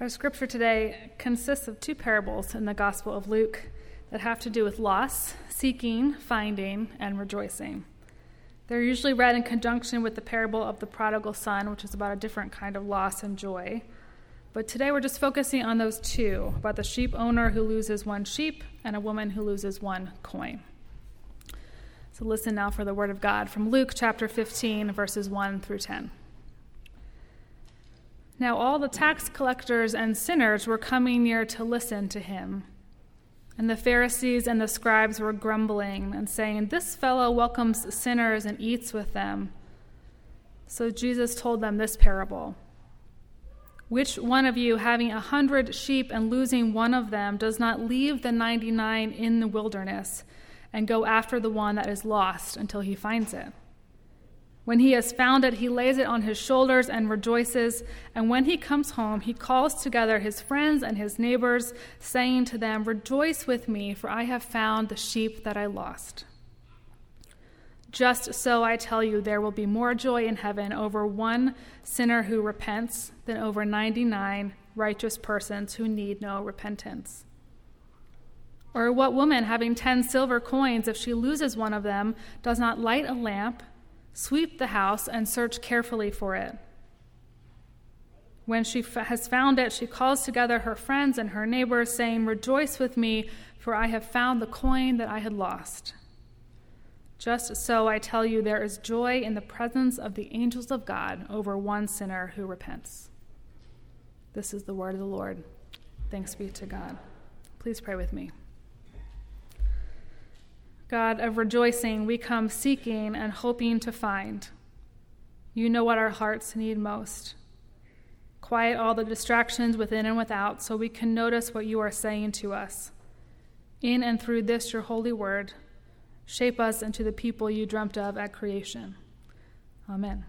Our scripture today consists of two parables in the Gospel of Luke that have to do with loss, seeking, finding, and rejoicing. They're usually read in conjunction with the parable of the prodigal son, which is about a different kind of loss and joy. But today we're just focusing on those two about the sheep owner who loses one sheep and a woman who loses one coin. So listen now for the word of God from Luke chapter 15, verses 1 through 10. Now all the tax collectors and sinners were coming near to listen to him. And the Pharisees and the scribes were grumbling and saying, This fellow welcomes sinners and eats with them. So Jesus told them this parable Which one of you, having a hundred sheep and losing one of them, does not leave the ninety nine in the wilderness and go after the one that is lost until he finds it? When he has found it, he lays it on his shoulders and rejoices. And when he comes home, he calls together his friends and his neighbors, saying to them, Rejoice with me, for I have found the sheep that I lost. Just so I tell you, there will be more joy in heaven over one sinner who repents than over 99 righteous persons who need no repentance. Or what woman, having 10 silver coins, if she loses one of them, does not light a lamp? Sweep the house and search carefully for it. When she f- has found it, she calls together her friends and her neighbors, saying, Rejoice with me, for I have found the coin that I had lost. Just so I tell you, there is joy in the presence of the angels of God over one sinner who repents. This is the word of the Lord. Thanks be to God. Please pray with me. God of rejoicing, we come seeking and hoping to find. You know what our hearts need most. Quiet all the distractions within and without so we can notice what you are saying to us. In and through this, your holy word, shape us into the people you dreamt of at creation. Amen.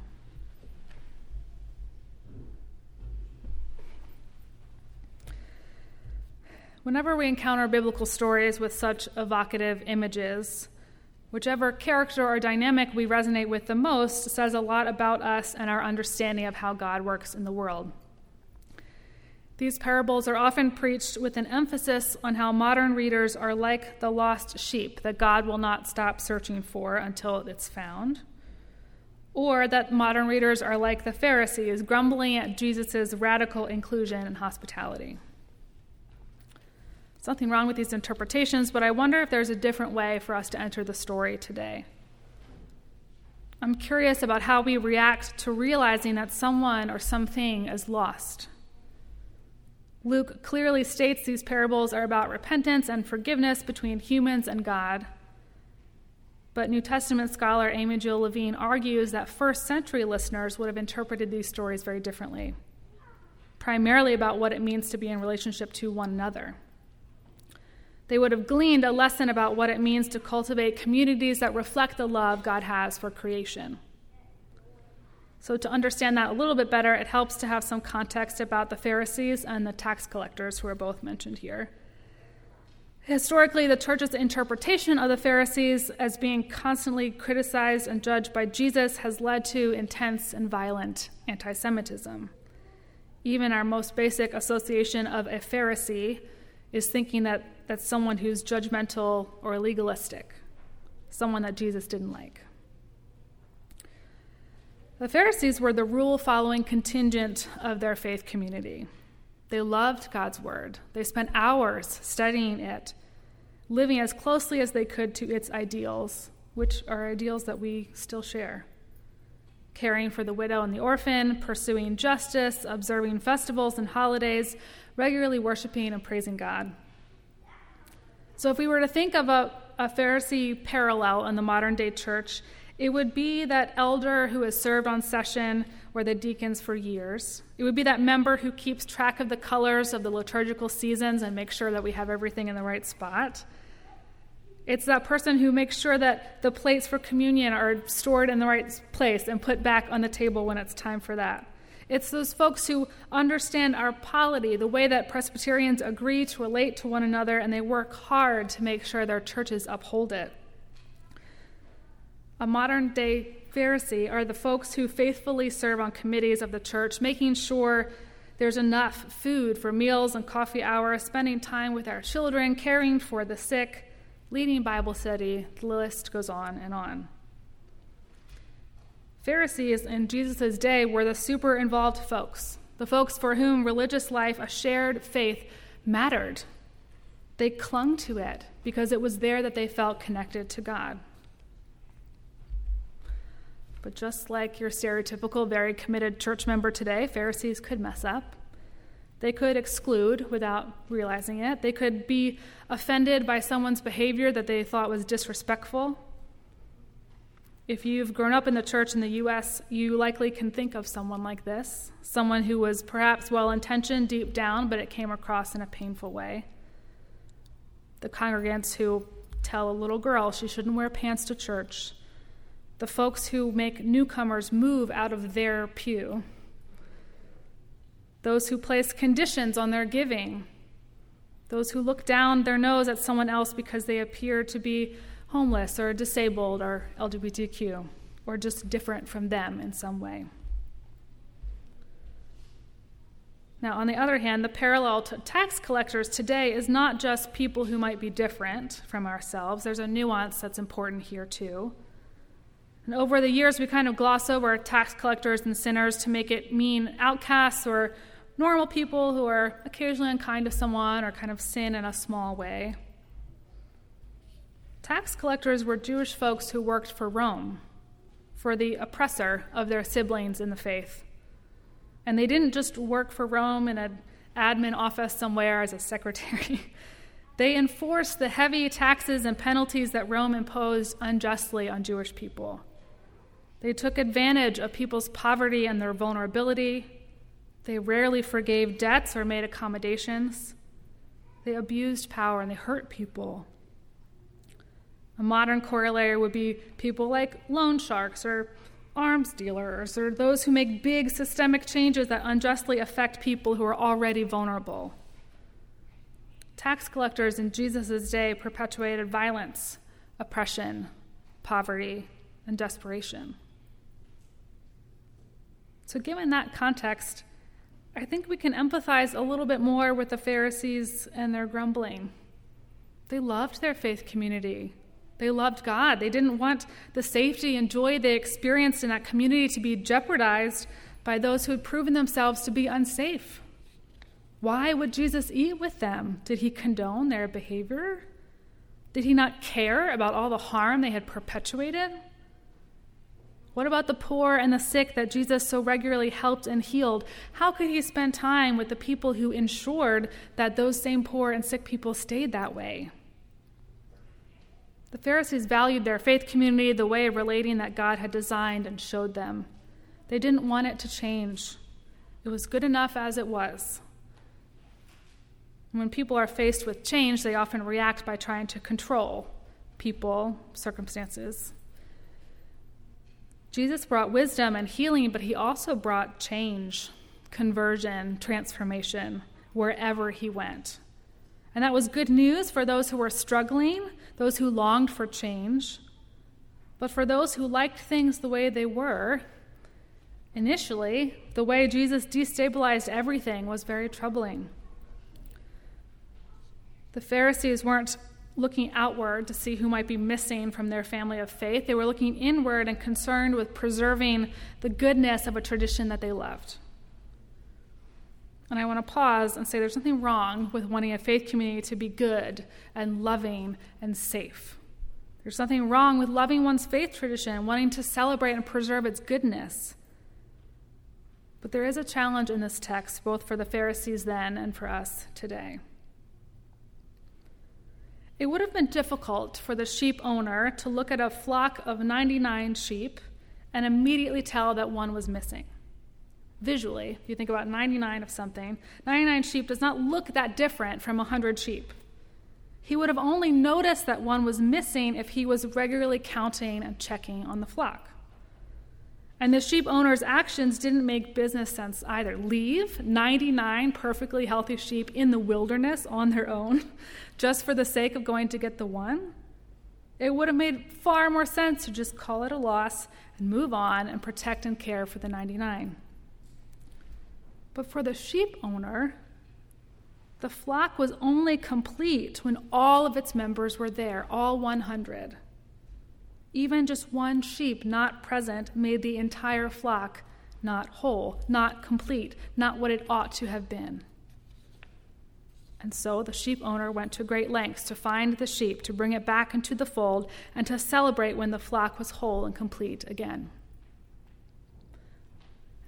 Whenever we encounter biblical stories with such evocative images, whichever character or dynamic we resonate with the most says a lot about us and our understanding of how God works in the world. These parables are often preached with an emphasis on how modern readers are like the lost sheep that God will not stop searching for until it's found, or that modern readers are like the Pharisees grumbling at Jesus' radical inclusion and hospitality. Nothing wrong with these interpretations, but I wonder if there's a different way for us to enter the story today. I'm curious about how we react to realizing that someone or something is lost. Luke clearly states these parables are about repentance and forgiveness between humans and God. But New Testament scholar Amy Jill Levine argues that first century listeners would have interpreted these stories very differently, primarily about what it means to be in relationship to one another. They would have gleaned a lesson about what it means to cultivate communities that reflect the love God has for creation. So, to understand that a little bit better, it helps to have some context about the Pharisees and the tax collectors, who are both mentioned here. Historically, the church's interpretation of the Pharisees as being constantly criticized and judged by Jesus has led to intense and violent anti Semitism. Even our most basic association of a Pharisee is thinking that that's someone who's judgmental or legalistic, someone that Jesus didn't like. The Pharisees were the rule following contingent of their faith community. They loved God's word, they spent hours studying it, living as closely as they could to its ideals, which are ideals that we still share. Caring for the widow and the orphan, pursuing justice, observing festivals and holidays, regularly worshiping and praising God. So, if we were to think of a, a Pharisee parallel in the modern day church, it would be that elder who has served on session or the deacons for years. It would be that member who keeps track of the colors of the liturgical seasons and makes sure that we have everything in the right spot. It's that person who makes sure that the plates for communion are stored in the right place and put back on the table when it's time for that. It's those folks who understand our polity, the way that Presbyterians agree to relate to one another, and they work hard to make sure their churches uphold it. A modern day Pharisee are the folks who faithfully serve on committees of the church, making sure there's enough food for meals and coffee hours, spending time with our children, caring for the sick, leading Bible study. The list goes on and on. Pharisees in Jesus' day were the super involved folks, the folks for whom religious life, a shared faith, mattered. They clung to it because it was there that they felt connected to God. But just like your stereotypical, very committed church member today, Pharisees could mess up. They could exclude without realizing it. They could be offended by someone's behavior that they thought was disrespectful. If you've grown up in the church in the U.S., you likely can think of someone like this someone who was perhaps well intentioned deep down, but it came across in a painful way. The congregants who tell a little girl she shouldn't wear pants to church, the folks who make newcomers move out of their pew, those who place conditions on their giving, those who look down their nose at someone else because they appear to be homeless or disabled or LGBTQ or just different from them in some way. Now, on the other hand, the parallel to tax collectors today is not just people who might be different from ourselves. There's a nuance that's important here, too. And over the years, we kind of gloss over tax collectors and sinners to make it mean outcasts or normal people who are occasionally unkind to someone or kind of sin in a small way. Tax collectors were Jewish folks who worked for Rome, for the oppressor of their siblings in the faith. And they didn't just work for Rome in an admin office somewhere as a secretary. they enforced the heavy taxes and penalties that Rome imposed unjustly on Jewish people. They took advantage of people's poverty and their vulnerability. They rarely forgave debts or made accommodations. They abused power and they hurt people. A modern corollary would be people like loan sharks or arms dealers or those who make big systemic changes that unjustly affect people who are already vulnerable. Tax collectors in Jesus' day perpetuated violence, oppression, poverty, and desperation. So, given that context, I think we can empathize a little bit more with the Pharisees and their grumbling. They loved their faith community. They loved God. They didn't want the safety and joy they experienced in that community to be jeopardized by those who had proven themselves to be unsafe. Why would Jesus eat with them? Did he condone their behavior? Did he not care about all the harm they had perpetuated? What about the poor and the sick that Jesus so regularly helped and healed? How could he spend time with the people who ensured that those same poor and sick people stayed that way? The Pharisees valued their faith community the way of relating that God had designed and showed them. They didn't want it to change, it was good enough as it was. When people are faced with change, they often react by trying to control people, circumstances. Jesus brought wisdom and healing, but he also brought change, conversion, transformation wherever he went. And that was good news for those who were struggling, those who longed for change. But for those who liked things the way they were, initially, the way Jesus destabilized everything was very troubling. The Pharisees weren't looking outward to see who might be missing from their family of faith. They were looking inward and concerned with preserving the goodness of a tradition that they loved. And I want to pause and say there's nothing wrong with wanting a faith community to be good and loving and safe. There's nothing wrong with loving one's faith tradition, wanting to celebrate and preserve its goodness. But there is a challenge in this text, both for the Pharisees then and for us today. It would have been difficult for the sheep owner to look at a flock of 99 sheep and immediately tell that one was missing. Visually, if you think about 99 of something, 99 sheep does not look that different from 100 sheep. He would have only noticed that one was missing if he was regularly counting and checking on the flock. And the sheep owner's actions didn't make business sense either. Leave 99 perfectly healthy sheep in the wilderness on their own just for the sake of going to get the one? It would have made far more sense to just call it a loss and move on and protect and care for the 99. But for the sheep owner, the flock was only complete when all of its members were there, all 100. Even just one sheep not present made the entire flock not whole, not complete, not what it ought to have been. And so the sheep owner went to great lengths to find the sheep, to bring it back into the fold, and to celebrate when the flock was whole and complete again.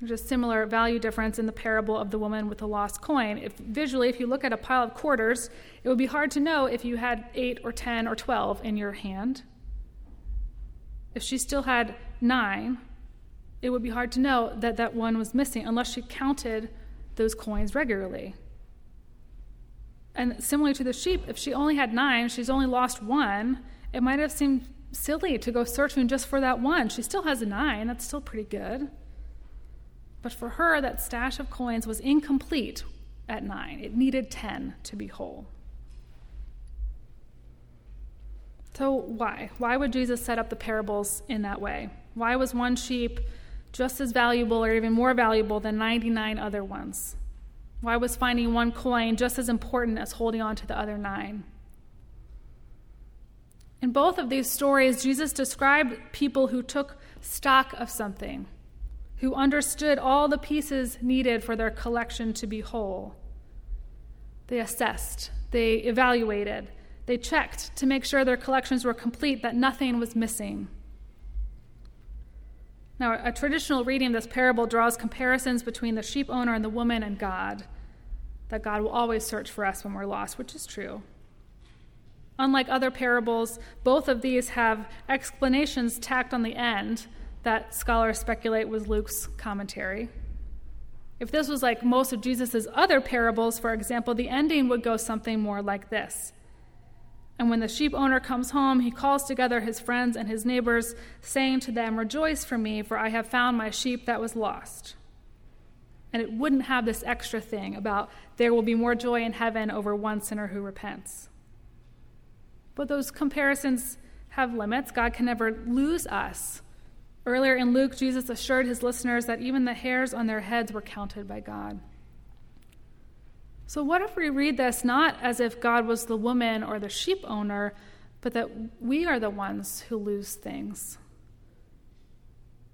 There's a similar value difference in the parable of the woman with the lost coin. If visually, if you look at a pile of quarters, it would be hard to know if you had eight or ten or twelve in your hand. If she still had nine, it would be hard to know that that one was missing unless she counted those coins regularly. And similarly to the sheep, if she only had nine, she's only lost one, it might have seemed silly to go searching just for that one. She still has a nine, that's still pretty good. But for her, that stash of coins was incomplete at nine. It needed 10 to be whole. So, why? Why would Jesus set up the parables in that way? Why was one sheep just as valuable or even more valuable than 99 other ones? Why was finding one coin just as important as holding on to the other nine? In both of these stories, Jesus described people who took stock of something, who understood all the pieces needed for their collection to be whole. They assessed, they evaluated, they checked to make sure their collections were complete, that nothing was missing. Now, a traditional reading of this parable draws comparisons between the sheep owner and the woman and God, that God will always search for us when we're lost, which is true. Unlike other parables, both of these have explanations tacked on the end that scholars speculate was Luke's commentary. If this was like most of Jesus' other parables, for example, the ending would go something more like this and when the sheep owner comes home, he calls together his friends and his neighbors, saying to them, Rejoice for me, for I have found my sheep that was lost. And it wouldn't have this extra thing about there will be more joy in heaven over one sinner who repents. But those comparisons have limits. God can never lose us. Earlier in Luke, Jesus assured his listeners that even the hairs on their heads were counted by God. So, what if we read this not as if God was the woman or the sheep owner, but that we are the ones who lose things?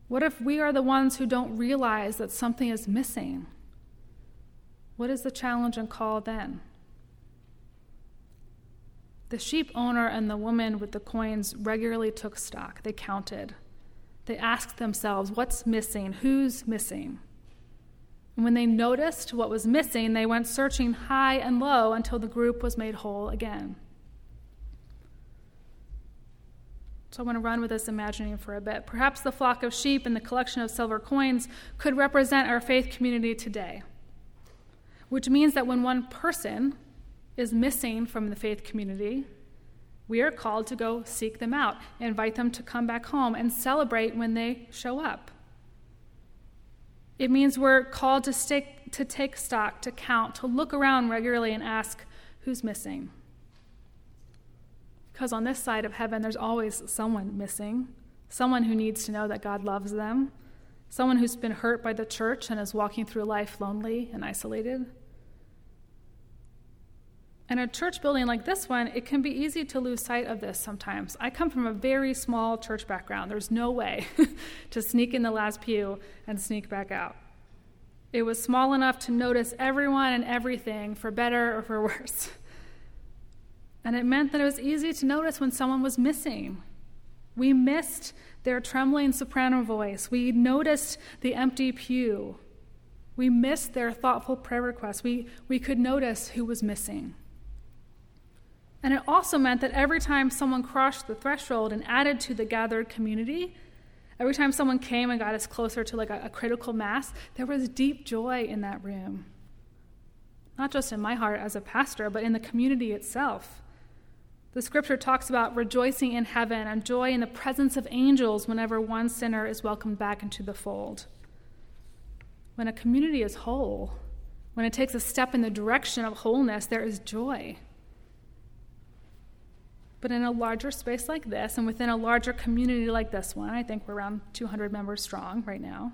What if we are the ones who don't realize that something is missing? What is the challenge and call then? The sheep owner and the woman with the coins regularly took stock. They counted. They asked themselves, What's missing? Who's missing? And when they noticed what was missing, they went searching high and low until the group was made whole again. So I want to run with this imagining for a bit. Perhaps the flock of sheep and the collection of silver coins could represent our faith community today, which means that when one person is missing from the faith community, we are called to go seek them out, invite them to come back home, and celebrate when they show up. It means we're called to, stick, to take stock, to count, to look around regularly and ask, who's missing? Because on this side of heaven, there's always someone missing, someone who needs to know that God loves them, someone who's been hurt by the church and is walking through life lonely and isolated. In a church building like this one, it can be easy to lose sight of this sometimes. I come from a very small church background. There's no way to sneak in the last pew and sneak back out. It was small enough to notice everyone and everything, for better or for worse. And it meant that it was easy to notice when someone was missing. We missed their trembling soprano voice. We noticed the empty pew. We missed their thoughtful prayer requests. We, we could notice who was missing. And it also meant that every time someone crossed the threshold and added to the gathered community, every time someone came and got us closer to like a, a critical mass, there was deep joy in that room. Not just in my heart as a pastor, but in the community itself. The scripture talks about rejoicing in heaven and joy in the presence of angels whenever one sinner is welcomed back into the fold. When a community is whole, when it takes a step in the direction of wholeness, there is joy. But in a larger space like this, and within a larger community like this one, I think we're around 200 members strong right now,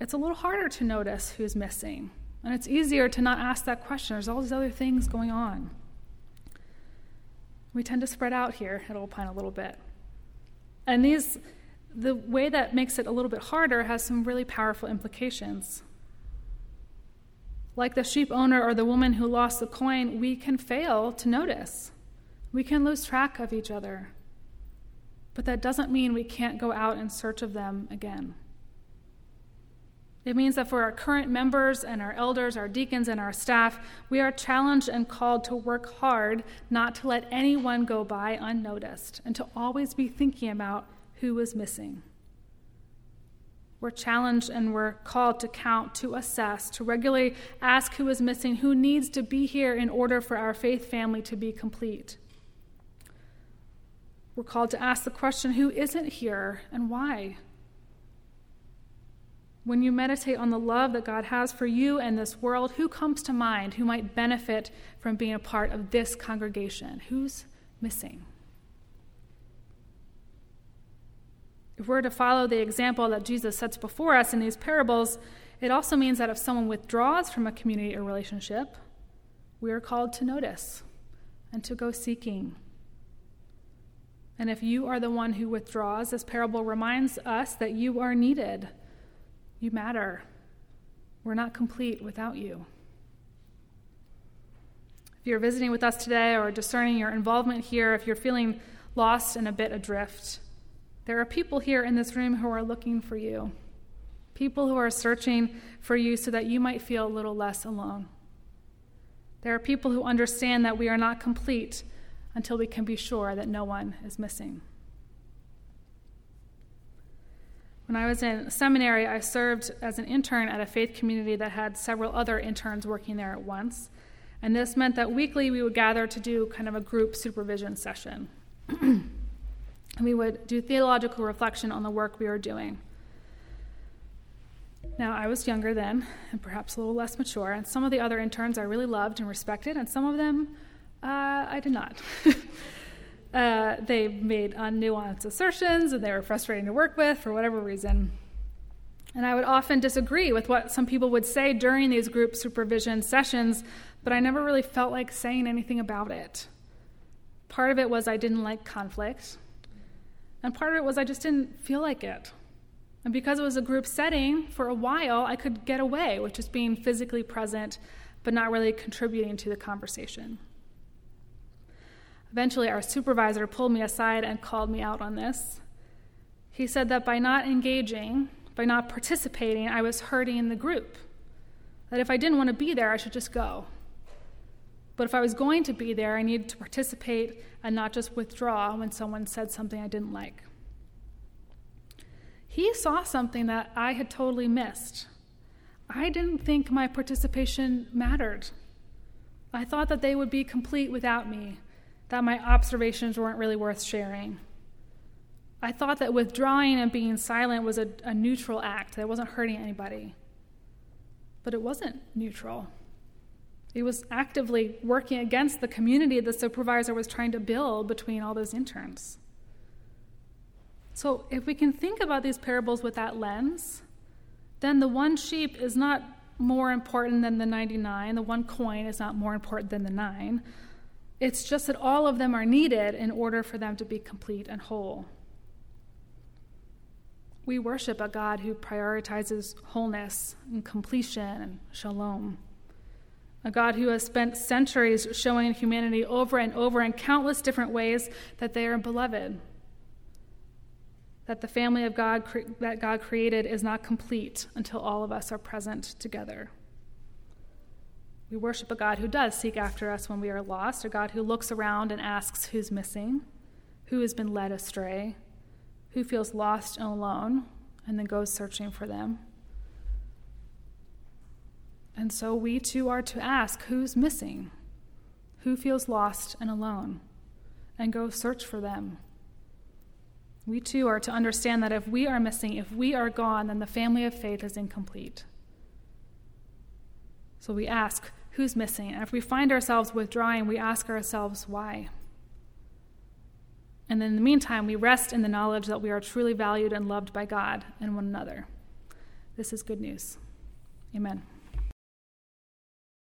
it's a little harder to notice who's missing. And it's easier to not ask that question. There's all these other things going on. We tend to spread out here at Old Pine a little bit. And these, the way that makes it a little bit harder has some really powerful implications. Like the sheep owner or the woman who lost the coin, we can fail to notice. We can lose track of each other. But that doesn't mean we can't go out in search of them again. It means that for our current members and our elders, our deacons, and our staff, we are challenged and called to work hard not to let anyone go by unnoticed and to always be thinking about who is missing. We're challenged and we're called to count, to assess, to regularly ask who is missing, who needs to be here in order for our faith family to be complete. We're called to ask the question who isn't here and why? When you meditate on the love that God has for you and this world, who comes to mind who might benefit from being a part of this congregation? Who's missing? If we're to follow the example that Jesus sets before us in these parables, it also means that if someone withdraws from a community or relationship, we are called to notice and to go seeking. And if you are the one who withdraws, this parable reminds us that you are needed you matter. We're not complete without you. If you're visiting with us today or discerning your involvement here, if you're feeling lost and a bit adrift, there are people here in this room who are looking for you. People who are searching for you so that you might feel a little less alone. There are people who understand that we are not complete until we can be sure that no one is missing. When I was in seminary, I served as an intern at a faith community that had several other interns working there at once. And this meant that weekly we would gather to do kind of a group supervision session. and we would do theological reflection on the work we were doing. Now, I was younger then, and perhaps a little less mature, and some of the other interns I really loved and respected, and some of them uh, I did not. Uh, they made unnuanced assertions and they were frustrating to work with for whatever reason. And I would often disagree with what some people would say during these group supervision sessions, but I never really felt like saying anything about it. Part of it was I didn't like conflict, and part of it was I just didn't feel like it. And because it was a group setting, for a while I could get away with just being physically present, but not really contributing to the conversation. Eventually, our supervisor pulled me aside and called me out on this. He said that by not engaging, by not participating, I was hurting the group. That if I didn't want to be there, I should just go. But if I was going to be there, I needed to participate and not just withdraw when someone said something I didn't like. He saw something that I had totally missed. I didn't think my participation mattered. I thought that they would be complete without me, that my observations weren't really worth sharing. I thought that withdrawing and being silent was a, a neutral act, that wasn't hurting anybody. But it wasn't neutral. It was actively working against the community the supervisor was trying to build between all those interns. So, if we can think about these parables with that lens, then the one sheep is not more important than the 99, the one coin is not more important than the nine. It's just that all of them are needed in order for them to be complete and whole. We worship a God who prioritizes wholeness and completion and shalom. A God who has spent centuries showing humanity over and over in countless different ways that they are beloved. That the family of God that God created is not complete until all of us are present together. We worship a God who does seek after us when we are lost, a God who looks around and asks who's missing, who has been led astray, who feels lost and alone, and then goes searching for them. And so we too are to ask who's missing, who feels lost and alone, and go search for them. We too are to understand that if we are missing, if we are gone, then the family of faith is incomplete. So we ask, who's missing. And if we find ourselves withdrawing, we ask ourselves why. And in the meantime, we rest in the knowledge that we are truly valued and loved by God and one another. This is good news. Amen.